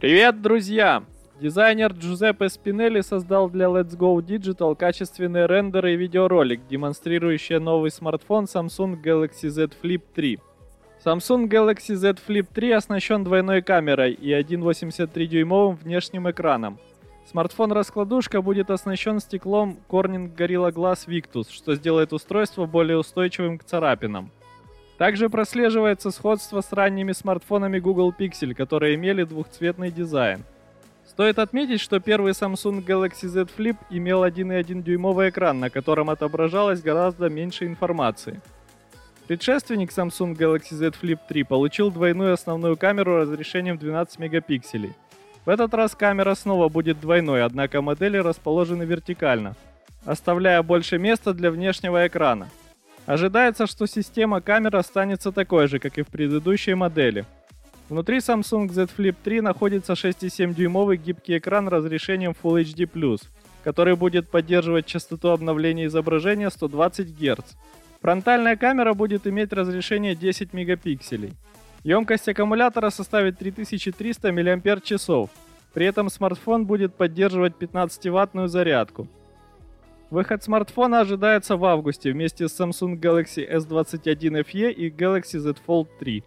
Привет, друзья! Дизайнер Джузеппе Спинелли создал для Let's Go Digital качественные рендеры и видеоролик, демонстрирующие новый смартфон Samsung Galaxy Z Flip 3. Samsung Galaxy Z Flip 3 оснащен двойной камерой и 1,83-дюймовым внешним экраном. Смартфон-раскладушка будет оснащен стеклом Corning Gorilla Glass Victus, что сделает устройство более устойчивым к царапинам. Также прослеживается сходство с ранними смартфонами Google Pixel, которые имели двухцветный дизайн. Стоит отметить, что первый Samsung Galaxy Z Flip имел 1,1 дюймовый экран, на котором отображалось гораздо меньше информации. Предшественник Samsung Galaxy Z Flip 3 получил двойную основную камеру разрешением 12 мегапикселей. В этот раз камера снова будет двойной, однако модели расположены вертикально, оставляя больше места для внешнего экрана. Ожидается, что система камер останется такой же, как и в предыдущей модели. Внутри Samsung Z Flip 3 находится 6,7-дюймовый гибкий экран разрешением Full HD+, который будет поддерживать частоту обновления изображения 120 Гц. Фронтальная камера будет иметь разрешение 10 мегапикселей. Емкость аккумулятора составит 3300 мАч. При этом смартфон будет поддерживать 15-ваттную зарядку. Выход смартфона ожидается в августе вместе с Samsung Galaxy S21 FE и Galaxy Z Fold 3.